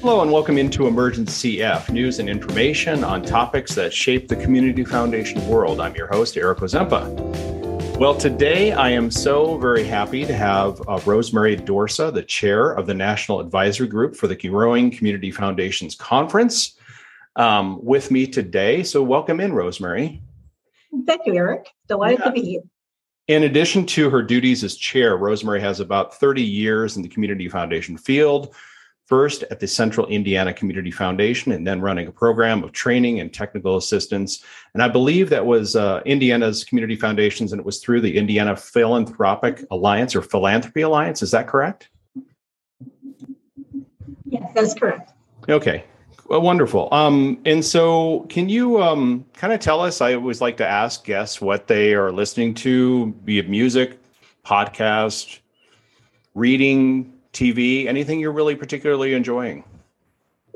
Hello and welcome into Emergency CF, news and information on topics that shape the Community Foundation world. I'm your host, Eric Ozempa. Well, today I am so very happy to have uh, Rosemary Dorsa, the chair of the National Advisory Group for the Growing Community Foundations Conference, um, with me today. So, welcome in, Rosemary. Thank you, Eric. Delighted yeah. to be here. In addition to her duties as chair, Rosemary has about 30 years in the Community Foundation field, first at the Central Indiana Community Foundation and then running a program of training and technical assistance. And I believe that was uh, Indiana's community foundations and it was through the Indiana Philanthropic Alliance or Philanthropy Alliance. Is that correct? Yes, that's correct. Okay. Well, wonderful. Um, and so, can you um, kind of tell us? I always like to ask guests what they are listening to, be it music, podcast, reading, TV, anything you're really particularly enjoying?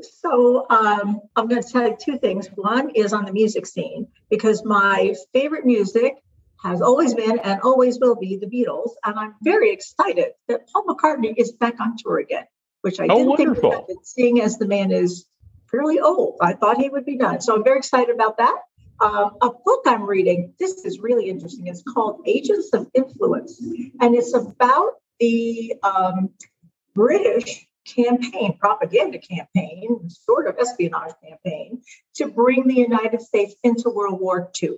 So um, I'm going to tell you two things. One is on the music scene because my favorite music has always been and always will be the Beatles, and I'm very excited that Paul McCartney is back on tour again, which I oh, didn't wonderful. think would seeing as the man is fairly old. I thought he would be done, so I'm very excited about that. Um, a book I'm reading. This is really interesting. It's called Agents of Influence, and it's about the um, British campaign, propaganda campaign, sort of espionage campaign, to bring the United States into World War II.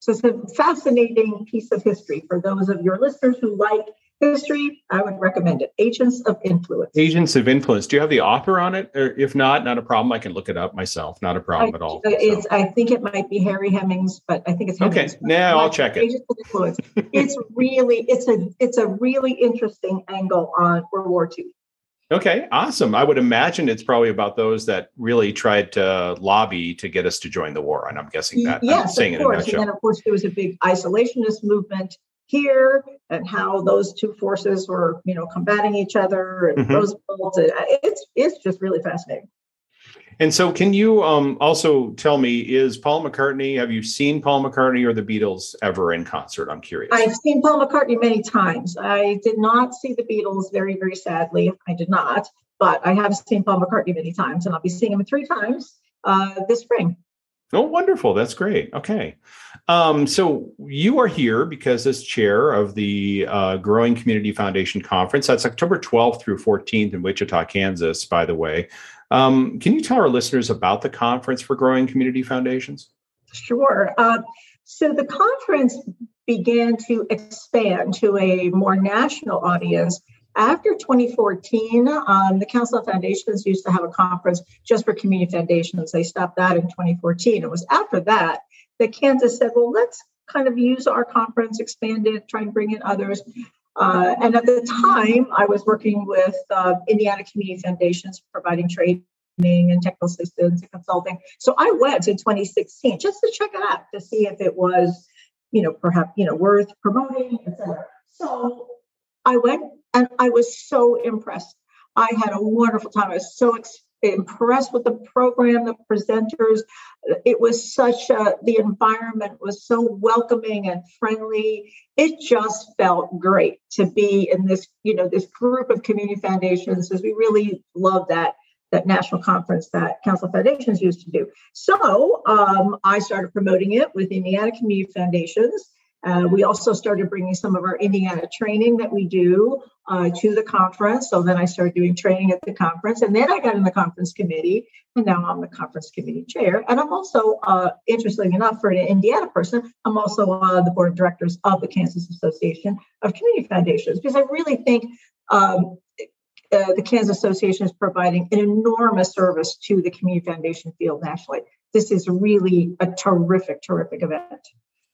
So it's a fascinating piece of history for those of your listeners who like history. I would recommend it. Agents of Influence. Agents of Influence. Do you have the author on it? Or if not, not a problem. I can look it up myself. Not a problem I, at all. It's. So. I think it might be Harry Hemings, but I think it's Hemings. okay. Now I'll check it. Agents of Influence. it's really it's a it's a really interesting angle on World War II. Okay, awesome. I would imagine it's probably about those that really tried to lobby to get us to join the war. And I'm guessing that. Yes, of course. And then, of course, there was a big isolationist movement here and how those two forces were, you know, combating each other and mm-hmm. Roosevelt. It's, it's just really fascinating. And so, can you um, also tell me, is Paul McCartney, have you seen Paul McCartney or the Beatles ever in concert? I'm curious. I've seen Paul McCartney many times. I did not see the Beatles, very, very sadly. I did not, but I have seen Paul McCartney many times, and I'll be seeing him three times uh, this spring. Oh, wonderful. That's great. Okay. Um, so you are here because as chair of the uh, Growing Community Foundation Conference, that's October 12th through 14th in Wichita, Kansas, by the way. Um, can you tell our listeners about the conference for growing community foundations? Sure. Uh, so the conference began to expand to a more national audience after 2014. Um, the Council of Foundations used to have a conference just for community foundations. They stopped that in 2014. It was after that that Kansas said, well, let's kind of use our conference, expand it, try and bring in others. Uh, and at the time, I was working with uh, Indiana Community Foundations, providing training and technical assistance and consulting. So I went in 2016 just to check it out to see if it was, you know, perhaps you know worth promoting, etc. So I went and I was so impressed. I had a wonderful time. I was so ex- impressed with the program, the presenters. It was such a, the environment was so welcoming and friendly. It just felt great to be in this, you know, this group of community foundations because we really love that that national conference that Council Foundations used to do. So um, I started promoting it with the Indiana Community Foundations. Uh, we also started bringing some of our Indiana training that we do uh, to the conference. So then I started doing training at the conference, and then I got in the conference committee, and now I'm the conference committee chair. And I'm also, uh, interestingly enough, for an Indiana person, I'm also on the board of directors of the Kansas Association of Community Foundations because I really think um, uh, the Kansas Association is providing an enormous service to the community foundation field nationally. This is really a terrific, terrific event.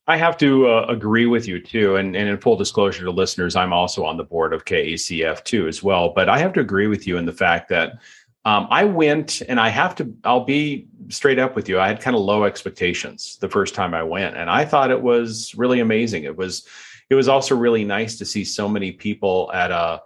I have to uh, agree with you too. And, and in full disclosure to listeners, I'm also on the board of KACF too as well. But I have to agree with you in the fact that um, I went and I have to, I'll be straight up with you. I had kind of low expectations the first time I went, and I thought it was really amazing. It was, it was also really nice to see so many people at a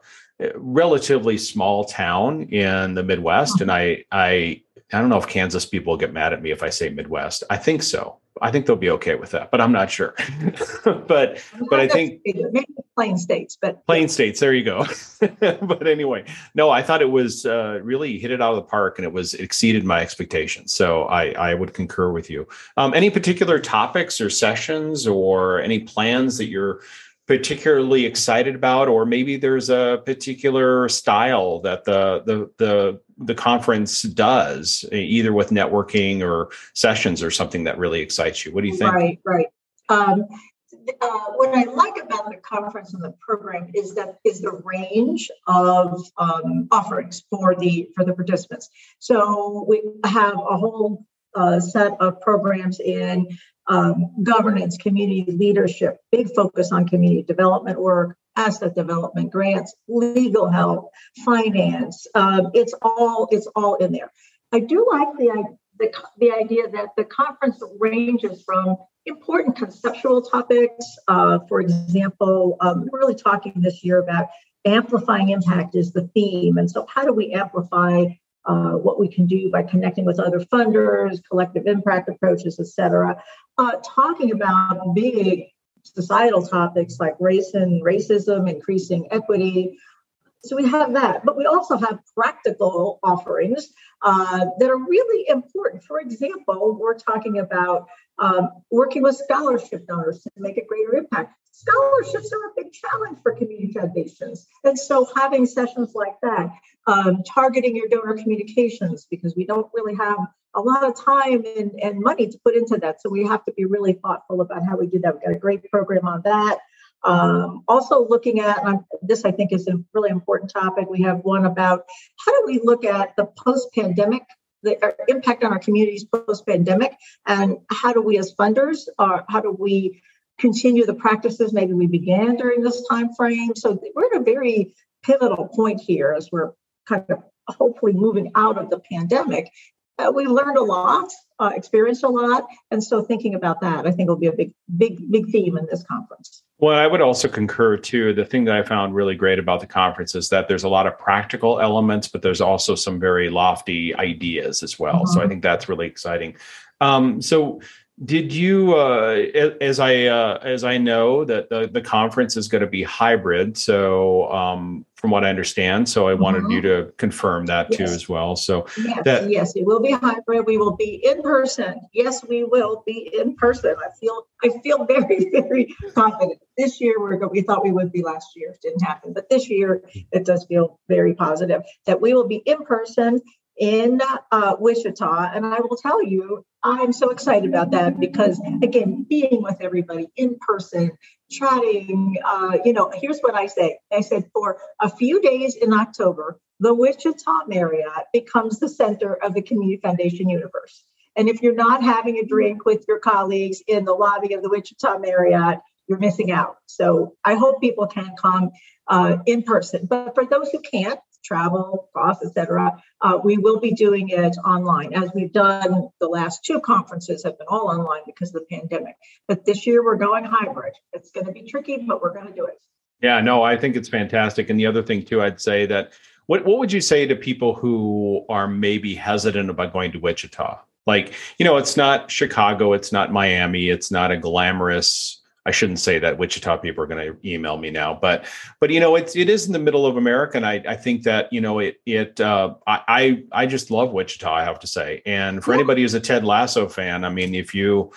relatively small town in the Midwest. And I, I, I don't know if Kansas people get mad at me if I say Midwest. I think so I think they'll be okay with that, but I'm not sure. but but I think maybe plain states, but plain states. There you go. but anyway, no, I thought it was uh, really hit it out of the park, and it was it exceeded my expectations. So I I would concur with you. Um, any particular topics or sessions or any plans that you're particularly excited about, or maybe there's a particular style that the the the the conference does, either with networking or sessions or something that really excites you. What do you think? Right, right. Um, uh, what I like about the conference and the program is that is the range of um, offerings for the for the participants. So we have a whole uh, set of programs in um, governance, community leadership, big focus on community development work, asset development grants, legal help, finance. Um, it's all it's all in there. I do like the, the the idea that the conference ranges from important conceptual topics. Uh, for example, um, we're really talking this year about amplifying impact is the theme, and so how do we amplify uh, what we can do by connecting with other funders, collective impact approaches, et cetera. Uh, talking about big societal topics like race and racism, increasing equity. So we have that, but we also have practical offerings uh, that are really important. For example, we're talking about um, working with scholarship donors to make a greater impact. Scholarships are a big challenge for community foundations. And so having sessions like that, um, targeting your donor communications, because we don't really have a lot of time and, and money to put into that. So we have to be really thoughtful about how we do that. We've got a great program on that. Um, also looking at this, I think is a really important topic. We have one about how do we look at the post-pandemic the impact on our communities post-pandemic and how do we as funders or uh, how do we continue the practices maybe we began during this time frame so we're at a very pivotal point here as we're kind of hopefully moving out of the pandemic uh, we learned a lot, uh, experienced a lot, and so thinking about that, I think will be a big, big, big theme in this conference. Well, I would also concur too. The thing that I found really great about the conference is that there's a lot of practical elements, but there's also some very lofty ideas as well. Mm-hmm. So I mm-hmm. think that's really exciting. Um, so did you uh, as i uh, as i know that the, the conference is going to be hybrid so um, from what i understand so i wanted mm-hmm. you to confirm that yes. too as well so yes, that, yes it will be hybrid we will be in person yes we will be in person i feel i feel very very confident this year we're we thought we would be last year it didn't happen but this year it does feel very positive that we will be in person in uh, Wichita. And I will tell you, I'm so excited about that because, again, being with everybody in person, chatting, uh, you know, here's what I say I said, for a few days in October, the Wichita Marriott becomes the center of the Community Foundation universe. And if you're not having a drink with your colleagues in the lobby of the Wichita Marriott, you're missing out. So I hope people can come uh, in person. But for those who can't, travel costs, etc. Uh, we will be doing it online, as we've done. The last two conferences have been all online because of the pandemic. But this year we're going hybrid. It's going to be tricky, but we're going to do it. Yeah, no, I think it's fantastic. And the other thing too, I'd say that what what would you say to people who are maybe hesitant about going to Wichita? Like, you know, it's not Chicago, it's not Miami, it's not a glamorous I shouldn't say that Wichita people are going to email me now, but but you know it's it is in the middle of America, and I I think that you know it it uh, I I just love Wichita. I have to say, and for anybody who's a Ted Lasso fan, I mean, if you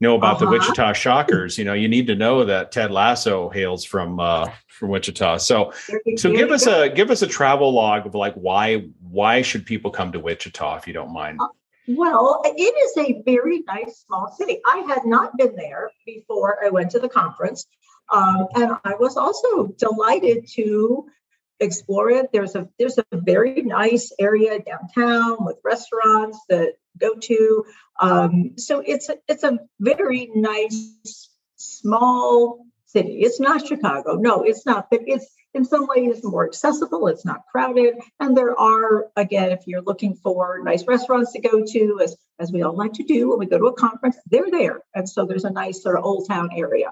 know about uh-huh. the Wichita Shockers, you know you need to know that Ted Lasso hails from uh, from Wichita. So so give us a give us a travel log of like why why should people come to Wichita if you don't mind. Well, it is a very nice small city. I had not been there before I went to the conference. Um, and I was also delighted to explore it. There's a there's a very nice area downtown with restaurants that go to. Um, so it's a, it's a very nice small city. It's not Chicago. No, it's not. But it's in some ways more accessible. It's not crowded. And there are, again, if you're looking for nice restaurants to go to, as, as we all like to do when we go to a conference, they're there. And so there's a nice sort of old town area.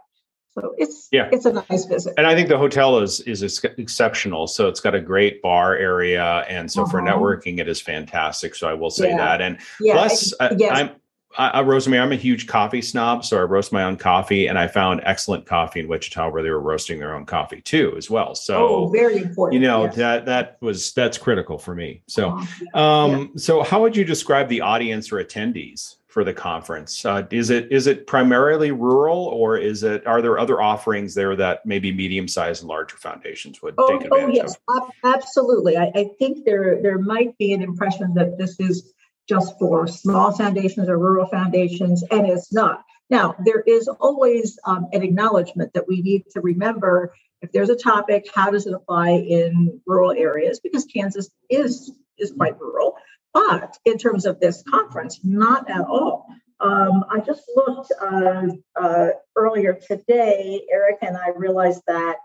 So it's yeah, it's a nice visit. And I think the hotel is is exceptional. So it's got a great bar area, and so uh-huh. for networking, it is fantastic. So I will say yeah. that. And yeah. plus, I, yes. I'm I, Rosemary, I'm a huge coffee snob, so I roast my own coffee, and I found excellent coffee in Wichita where they were roasting their own coffee too, as well. So, oh, very important. You know yes. that that was that's critical for me. So, um, yeah. so how would you describe the audience or attendees for the conference? Uh, is it is it primarily rural, or is it are there other offerings there that maybe medium sized and larger foundations would oh, take advantage oh, yes, of? absolutely. I, I think there there might be an impression that this is just for small foundations or rural foundations, and it's not. Now, there is always um, an acknowledgement that we need to remember if there's a topic, how does it apply in rural areas? Because Kansas is is quite rural, but in terms of this conference, not at all. Um, I just looked uh, uh, earlier today, Eric and I realized that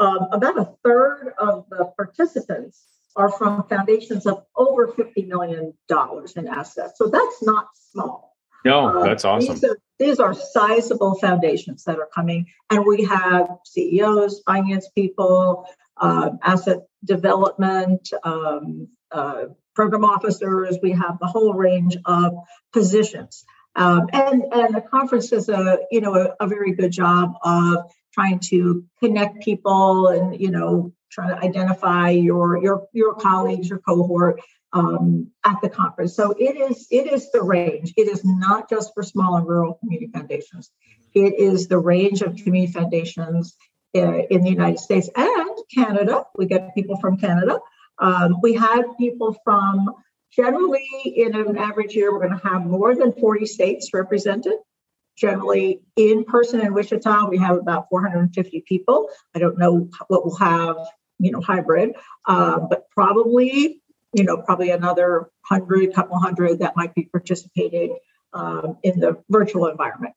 um, about a third of the participants are from foundations of over $50 million in assets. So that's not small. No, uh, that's awesome. These are, these are sizable foundations that are coming, and we have CEOs, finance people, uh, asset development, um, uh, program officers. We have the whole range of positions, um, and and the conference does a you know a, a very good job of trying to connect people and you know try to identify your your your colleagues, your cohort um, at the conference. So it is it is the range. It is not just for small and rural community foundations. It is the range of community foundations uh, in the United States and Canada. We get people from Canada. Um, we had people from generally in an average year, we're going to have more than 40 states represented. Generally, in person in Wichita, we have about 450 people. I don't know what we'll have you know, hybrid, uh, but probably, you know, probably another hundred, couple hundred that might be participating um, in the virtual environment.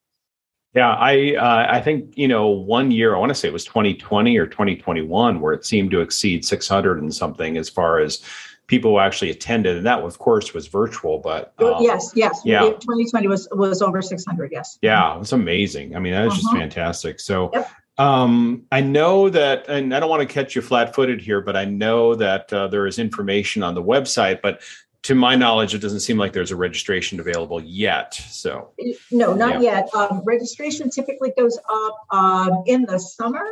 Yeah, I uh, I think you know one year I want to say it was 2020 or 2021 where it seemed to exceed 600 and something as far as people who actually attended, and that of course was virtual. But um, yes, yes, yeah, 2020 was was over 600. Yes. Yeah, it was amazing. I mean, that was uh-huh. just fantastic. So. Yep. Um, I know that, and I don't want to catch you flat footed here, but I know that uh, there is information on the website, but to my knowledge, it doesn't seem like there's a registration available yet. So, no, not yeah. yet. Um, registration typically goes up um, in the summer.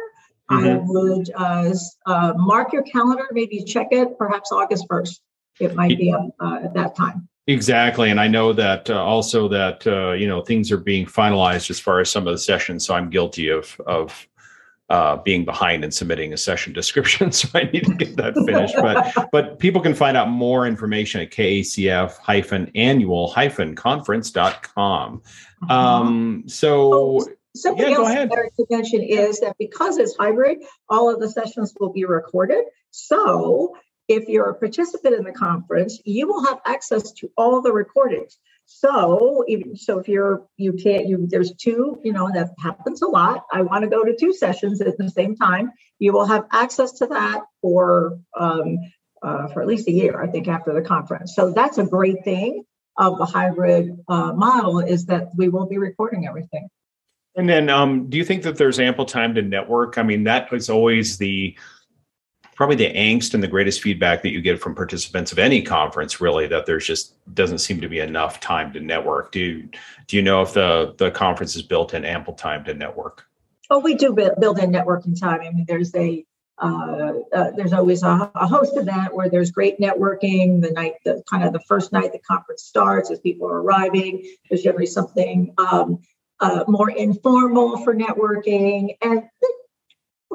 Mm-hmm. I would uh, uh, mark your calendar, maybe check it, perhaps August 1st. It might be up uh, at that time. Exactly, and I know that uh, also that uh, you know things are being finalized as far as some of the sessions. So I'm guilty of of uh, being behind and submitting a session description, so I need to get that finished. but but people can find out more information at kacf-annual-conference.com. Uh-huh. Um, so. Oh, something yeah, else to mention is that because it's hybrid, all of the sessions will be recorded. So if you're a participant in the conference, you will have access to all the recordings. So, even, so if you're you can't you there's two you know that happens a lot. I want to go to two sessions at the same time. You will have access to that for um, uh, for at least a year, I think, after the conference. So that's a great thing of the hybrid uh, model is that we will be recording everything. And then, um, do you think that there's ample time to network? I mean, that is always the probably the angst and the greatest feedback that you get from participants of any conference really that there's just doesn't seem to be enough time to network. Do you, do you know if the the conference is built in ample time to network? Oh we do build in networking time. I mean there's a uh, uh, there's always a, a, host event where there's great networking. The night the kind of the first night the conference starts as people are arriving there's generally something um, uh, more informal for networking and the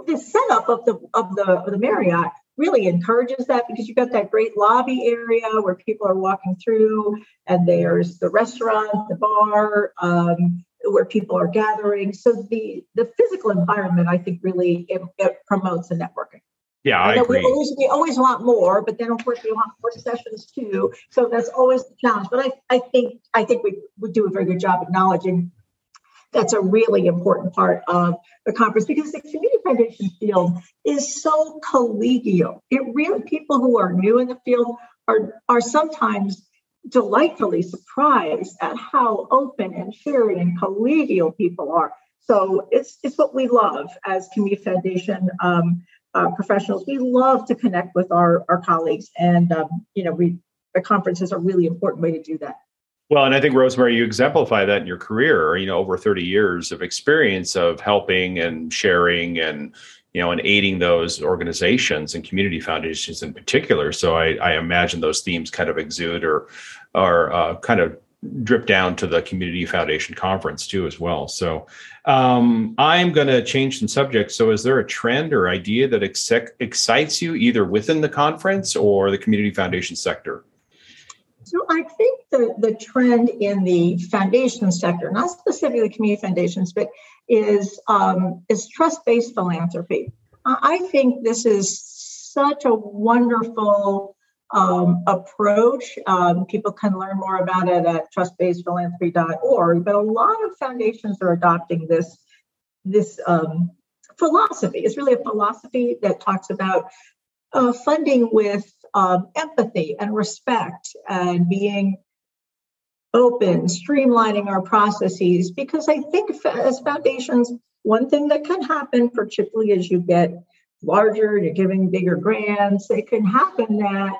the setup of the of the of the Marriott really encourages that because you've got that great lobby area where people are walking through, and there's the restaurant, the bar, um, where people are gathering. So the the physical environment, I think, really it, it promotes the networking. Yeah, I, agree. We always, we always want more, but then of course we want more sessions too. So that's always the challenge. But I, I think I think we would do a very good job acknowledging that's a really important part of the conference because the community foundation field is so collegial. It really people who are new in the field are are sometimes delightfully surprised at how open and sharing and collegial people are. So it's it's what we love as community foundation um, uh, professionals. We love to connect with our our colleagues, and um, you know we the conference is a really important way to do that. Well, and I think Rosemary, you exemplify that in your career. You know, over 30 years of experience of helping and sharing and you know, and aiding those organizations and community foundations in particular. So I, I imagine those themes kind of exude or are uh, kind of drip down to the community foundation conference too as well so um, i'm going to change some subjects so is there a trend or idea that ex- excites you either within the conference or the community foundation sector so I think the, the trend in the foundation sector, not specifically community foundations, but is um, is trust-based philanthropy. I think this is such a wonderful um, approach. Um, people can learn more about it at trustbasedphilanthropy.org, but a lot of foundations are adopting this this um, philosophy. It's really a philosophy that talks about uh, funding with um, empathy and respect and being open, streamlining our processes. Because I think as foundations, one thing that can happen, particularly as you get larger, you're giving bigger grants, it can happen that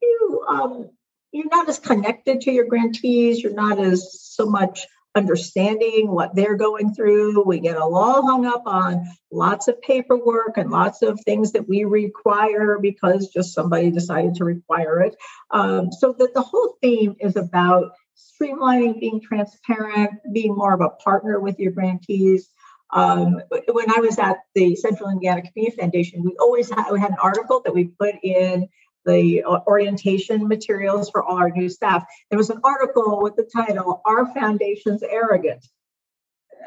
you um, you're not as connected to your grantees, you're not as so much understanding what they're going through. We get all hung up on lots of paperwork and lots of things that we require because just somebody decided to require it. Um, so that the whole theme is about streamlining, being transparent, being more of a partner with your grantees. Um, when I was at the Central Indiana Community Foundation, we always had, we had an article that we put in the uh, orientation materials for all our new staff. There was an article with the title, Our Foundation's Arrogant.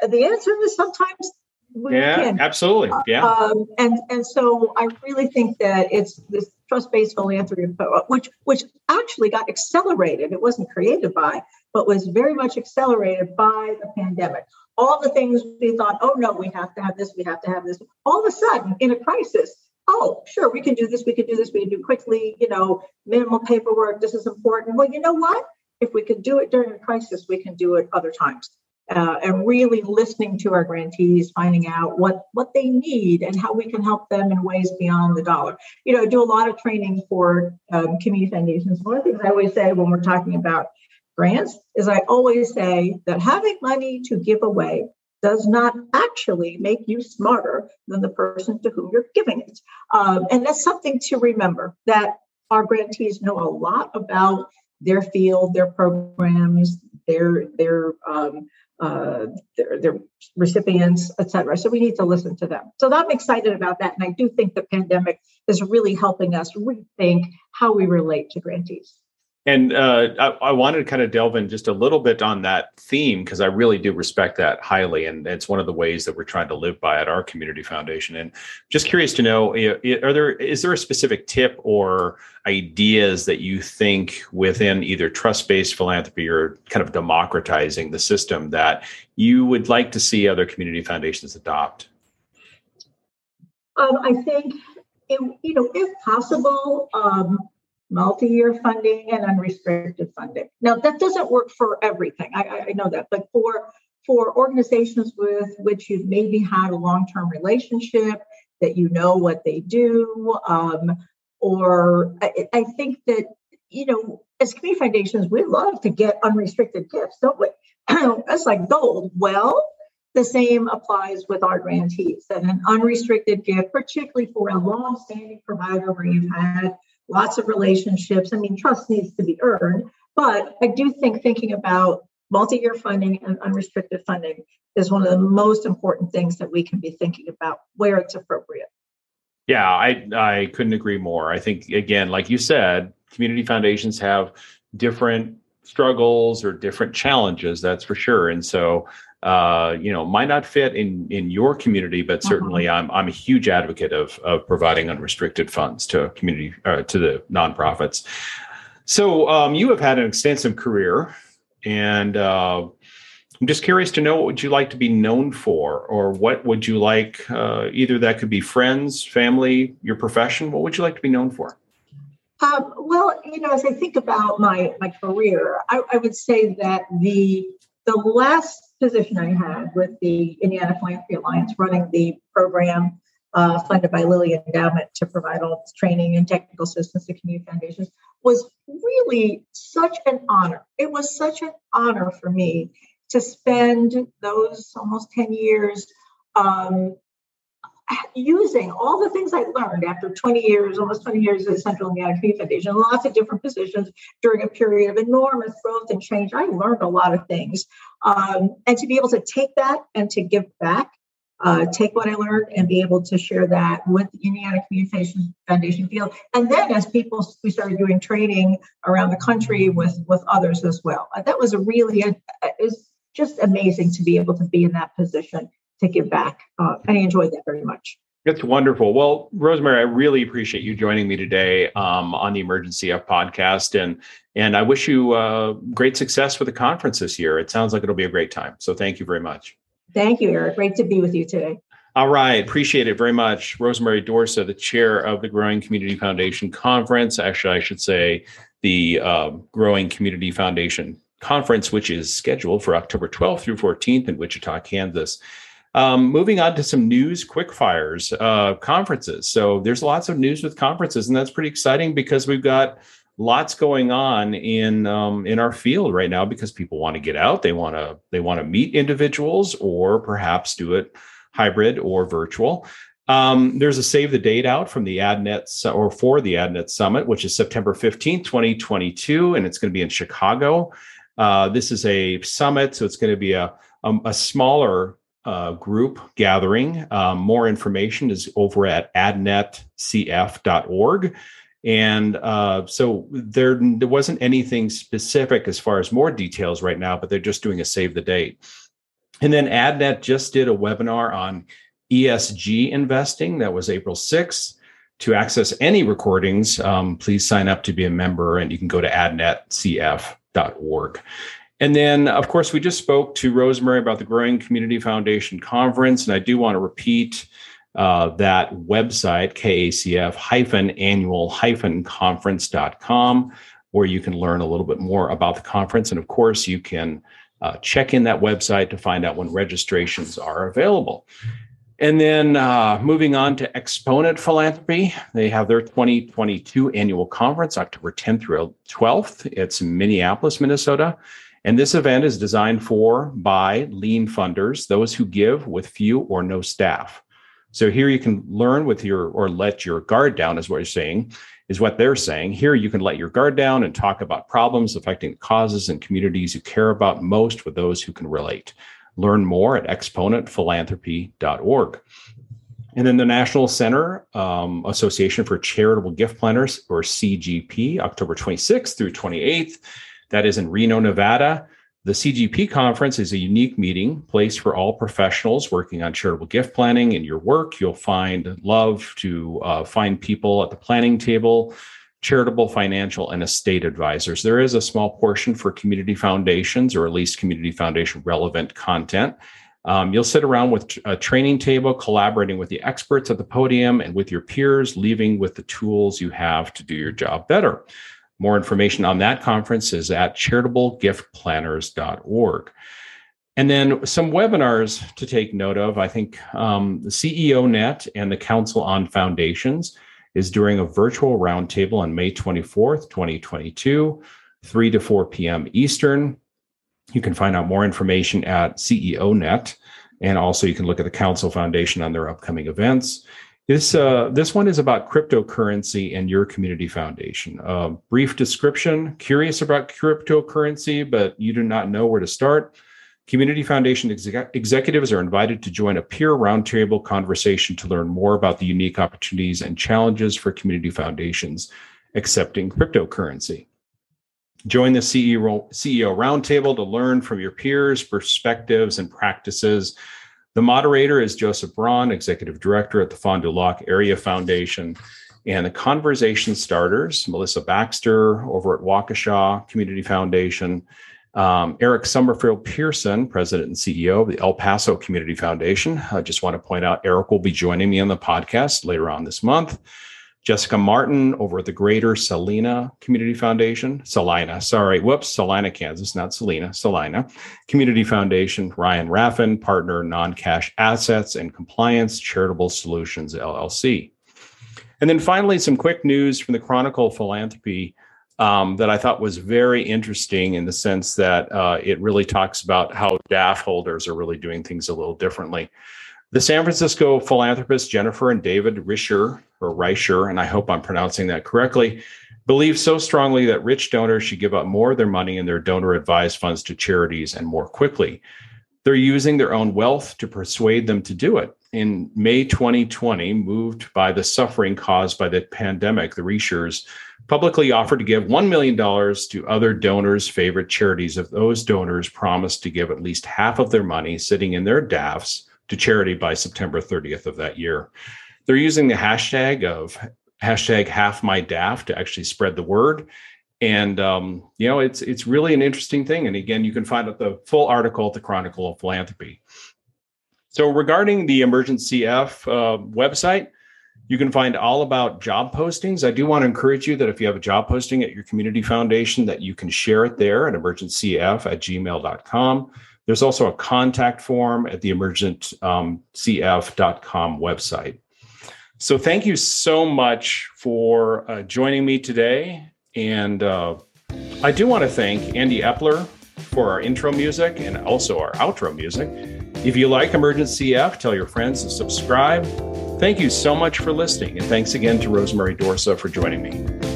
The answer is sometimes yeah, can. absolutely. Yeah. Um, and and so I really think that it's this trust-based philanthropy, which which actually got accelerated. It wasn't created by, but was very much accelerated by the pandemic. All the things we thought, oh no, we have to have this, we have to have this. All of a sudden, in a crisis, oh, sure, we can do this, we can do this, we can do quickly, you know, minimal paperwork, this is important. Well, you know what? If we can do it during a crisis, we can do it other times. Uh, and really listening to our grantees, finding out what what they need and how we can help them in ways beyond the dollar. You know, I do a lot of training for um, community foundations. One of the things I always say when we're talking about grants is I always say that having money to give away does not actually make you smarter than the person to whom you're giving it. Um, and that's something to remember that our grantees know a lot about their field, their programs, their their um, uh, their, their recipients, et cetera. So we need to listen to them. So I'm excited about that, and I do think the pandemic is really helping us rethink how we relate to grantees. And uh, I, I, wanted to kind of delve in just a little bit on that theme because I really do respect that highly, and it's one of the ways that we're trying to live by at our community foundation. And just curious to know, are there is there a specific tip or ideas that you think within either trust-based philanthropy or kind of democratizing the system that you would like to see other community foundations adopt? Um, I think, you know, if possible. Um, multi-year funding and unrestricted funding. Now that doesn't work for everything. I, I know that, but for for organizations with which you've maybe had a long-term relationship, that you know what they do, um, or I, I think that you know as community foundations we love to get unrestricted gifts, don't we? That's like gold. Well, the same applies with our grantees. That an unrestricted gift, particularly for a long-standing provider where you've had lots of relationships. I mean, trust needs to be earned, but I do think thinking about multi year funding and unrestricted funding is one of the most important things that we can be thinking about where it's appropriate. Yeah, I, I couldn't agree more. I think, again, like you said, community foundations have different struggles or different challenges, that's for sure. And so uh, you know, might not fit in in your community, but uh-huh. certainly I'm I'm a huge advocate of of providing unrestricted funds to community uh, to the nonprofits. So um, you have had an extensive career, and uh, I'm just curious to know what would you like to be known for, or what would you like? Uh, either that could be friends, family, your profession. What would you like to be known for? Um, well, you know, as I think about my my career, I, I wothis say that the the last position I had with the Indiana Philanthropy Alliance running the program uh, funded by Lilly Endowment to provide all this training and technical assistance to community foundations was really such an honor. It was such an honor for me to spend those almost 10 years um, using all the things I learned after 20 years, almost 20 years at Central Indiana Community Foundation, lots of different positions during a period of enormous growth and change. I learned a lot of things. Um, and to be able to take that and to give back, uh, take what I learned and be able to share that with the Indiana Communications Foundation field. And then as people, we started doing training around the country with, with others as well. Uh, that was a really, uh, it's just amazing to be able to be in that position to give back. Uh, I enjoyed that very much. It's wonderful. Well, Rosemary, I really appreciate you joining me today um, on the EmergenCF podcast, and and I wish you uh, great success with the conference this year. It sounds like it'll be a great time. So thank you very much. Thank you, Eric. Great to be with you today. All right, appreciate it very much, Rosemary Dorsa, the chair of the Growing Community Foundation Conference. Actually, I should say the uh, Growing Community Foundation Conference, which is scheduled for October 12th through 14th in Wichita, Kansas. Um, moving on to some news quickfires, uh, conferences. So there's lots of news with conferences, and that's pretty exciting because we've got lots going on in um, in our field right now because people want to get out, they want to they want to meet individuals, or perhaps do it hybrid or virtual. Um, there's a save the date out from the AdNet or for the AdNet Summit, which is September 15th, 2022, and it's going to be in Chicago. Uh, this is a summit, so it's going to be a, a, a smaller uh, group gathering. Um, more information is over at adnetcf.org. And uh, so there, there wasn't anything specific as far as more details right now, but they're just doing a save the date. And then AdNet just did a webinar on ESG investing. That was April 6th. To access any recordings, um, please sign up to be a member, and you can go to adnetcf.org. And then, of course, we just spoke to Rosemary about the Growing Community Foundation Conference. And I do want to repeat uh, that website, kacf-annual-conference.com, where you can learn a little bit more about the conference. And of course, you can uh, check in that website to find out when registrations are available. And then uh, moving on to Exponent Philanthropy, they have their 2022 annual conference, October 10th through 12th. It's in Minneapolis, Minnesota. And this event is designed for, by lean funders, those who give with few or no staff. So here you can learn with your, or let your guard down, is what you're saying, is what they're saying. Here you can let your guard down and talk about problems affecting causes and communities you care about most with those who can relate. Learn more at exponentphilanthropy.org. And then the National Center um, Association for Charitable Gift Planners, or CGP, October 26th through 28th. That is in Reno, Nevada. The CGP conference is a unique meeting place for all professionals working on charitable gift planning. In your work, you'll find love to uh, find people at the planning table, charitable, financial, and estate advisors. There is a small portion for community foundations, or at least community foundation relevant content. Um, you'll sit around with a training table, collaborating with the experts at the podium and with your peers, leaving with the tools you have to do your job better. More information on that conference is at charitablegiftplanners.org. And then some webinars to take note of. I think um, the CEONet and the Council on Foundations is doing a virtual roundtable on May 24th, 2022, 3 to 4 p.m. Eastern. You can find out more information at CEONet. And also, you can look at the Council Foundation on their upcoming events. This uh, this one is about cryptocurrency and your community foundation. Uh, brief description: Curious about cryptocurrency, but you do not know where to start. Community Foundation exec- executives are invited to join a peer roundtable conversation to learn more about the unique opportunities and challenges for community foundations accepting cryptocurrency. Join the CEO, CEO roundtable to learn from your peers' perspectives and practices the moderator is Joseph Braun, Executive Director at the Fond du Lac Area Foundation. And the conversation starters, Melissa Baxter over at Waukesha Community Foundation, um, Eric Summerfield Pearson, President and CEO of the El Paso Community Foundation. I just want to point out Eric will be joining me on the podcast later on this month. Jessica Martin over at the Greater Salina Community Foundation, Salina, sorry, whoops, Salina, Kansas, not Salina, Salina Community Foundation, Ryan Raffin, partner, non cash assets and compliance, charitable solutions, LLC. And then finally, some quick news from the Chronicle Philanthropy um, that I thought was very interesting in the sense that uh, it really talks about how DAF holders are really doing things a little differently. The San Francisco philanthropists Jennifer and David Risher, or Reicher, and I hope I'm pronouncing that correctly, believe so strongly that rich donors should give up more of their money in their donor advised funds to charities and more quickly. They're using their own wealth to persuade them to do it. In May 2020, moved by the suffering caused by the pandemic, the Reichers publicly offered to give $1 million to other donors' favorite charities if those donors promised to give at least half of their money sitting in their DAFs to charity by September 30th of that year. They're using the hashtag of hashtag half my DAF to actually spread the word. And um, you know, it's it's really an interesting thing. And again, you can find out the full article at the Chronicle of Philanthropy. So regarding the EmergenCF uh, website, you can find all about job postings. I do want to encourage you that if you have a job posting at your community foundation, that you can share it there at emergencf at gmail.com. There's also a contact form at the emergencf.com website. So thank you so much for uh, joining me today. And uh, I do want to thank Andy Eppler for our intro music and also our outro music. If you like EmergenCF, tell your friends to subscribe. Thank you so much for listening. And thanks again to Rosemary Dorsa for joining me.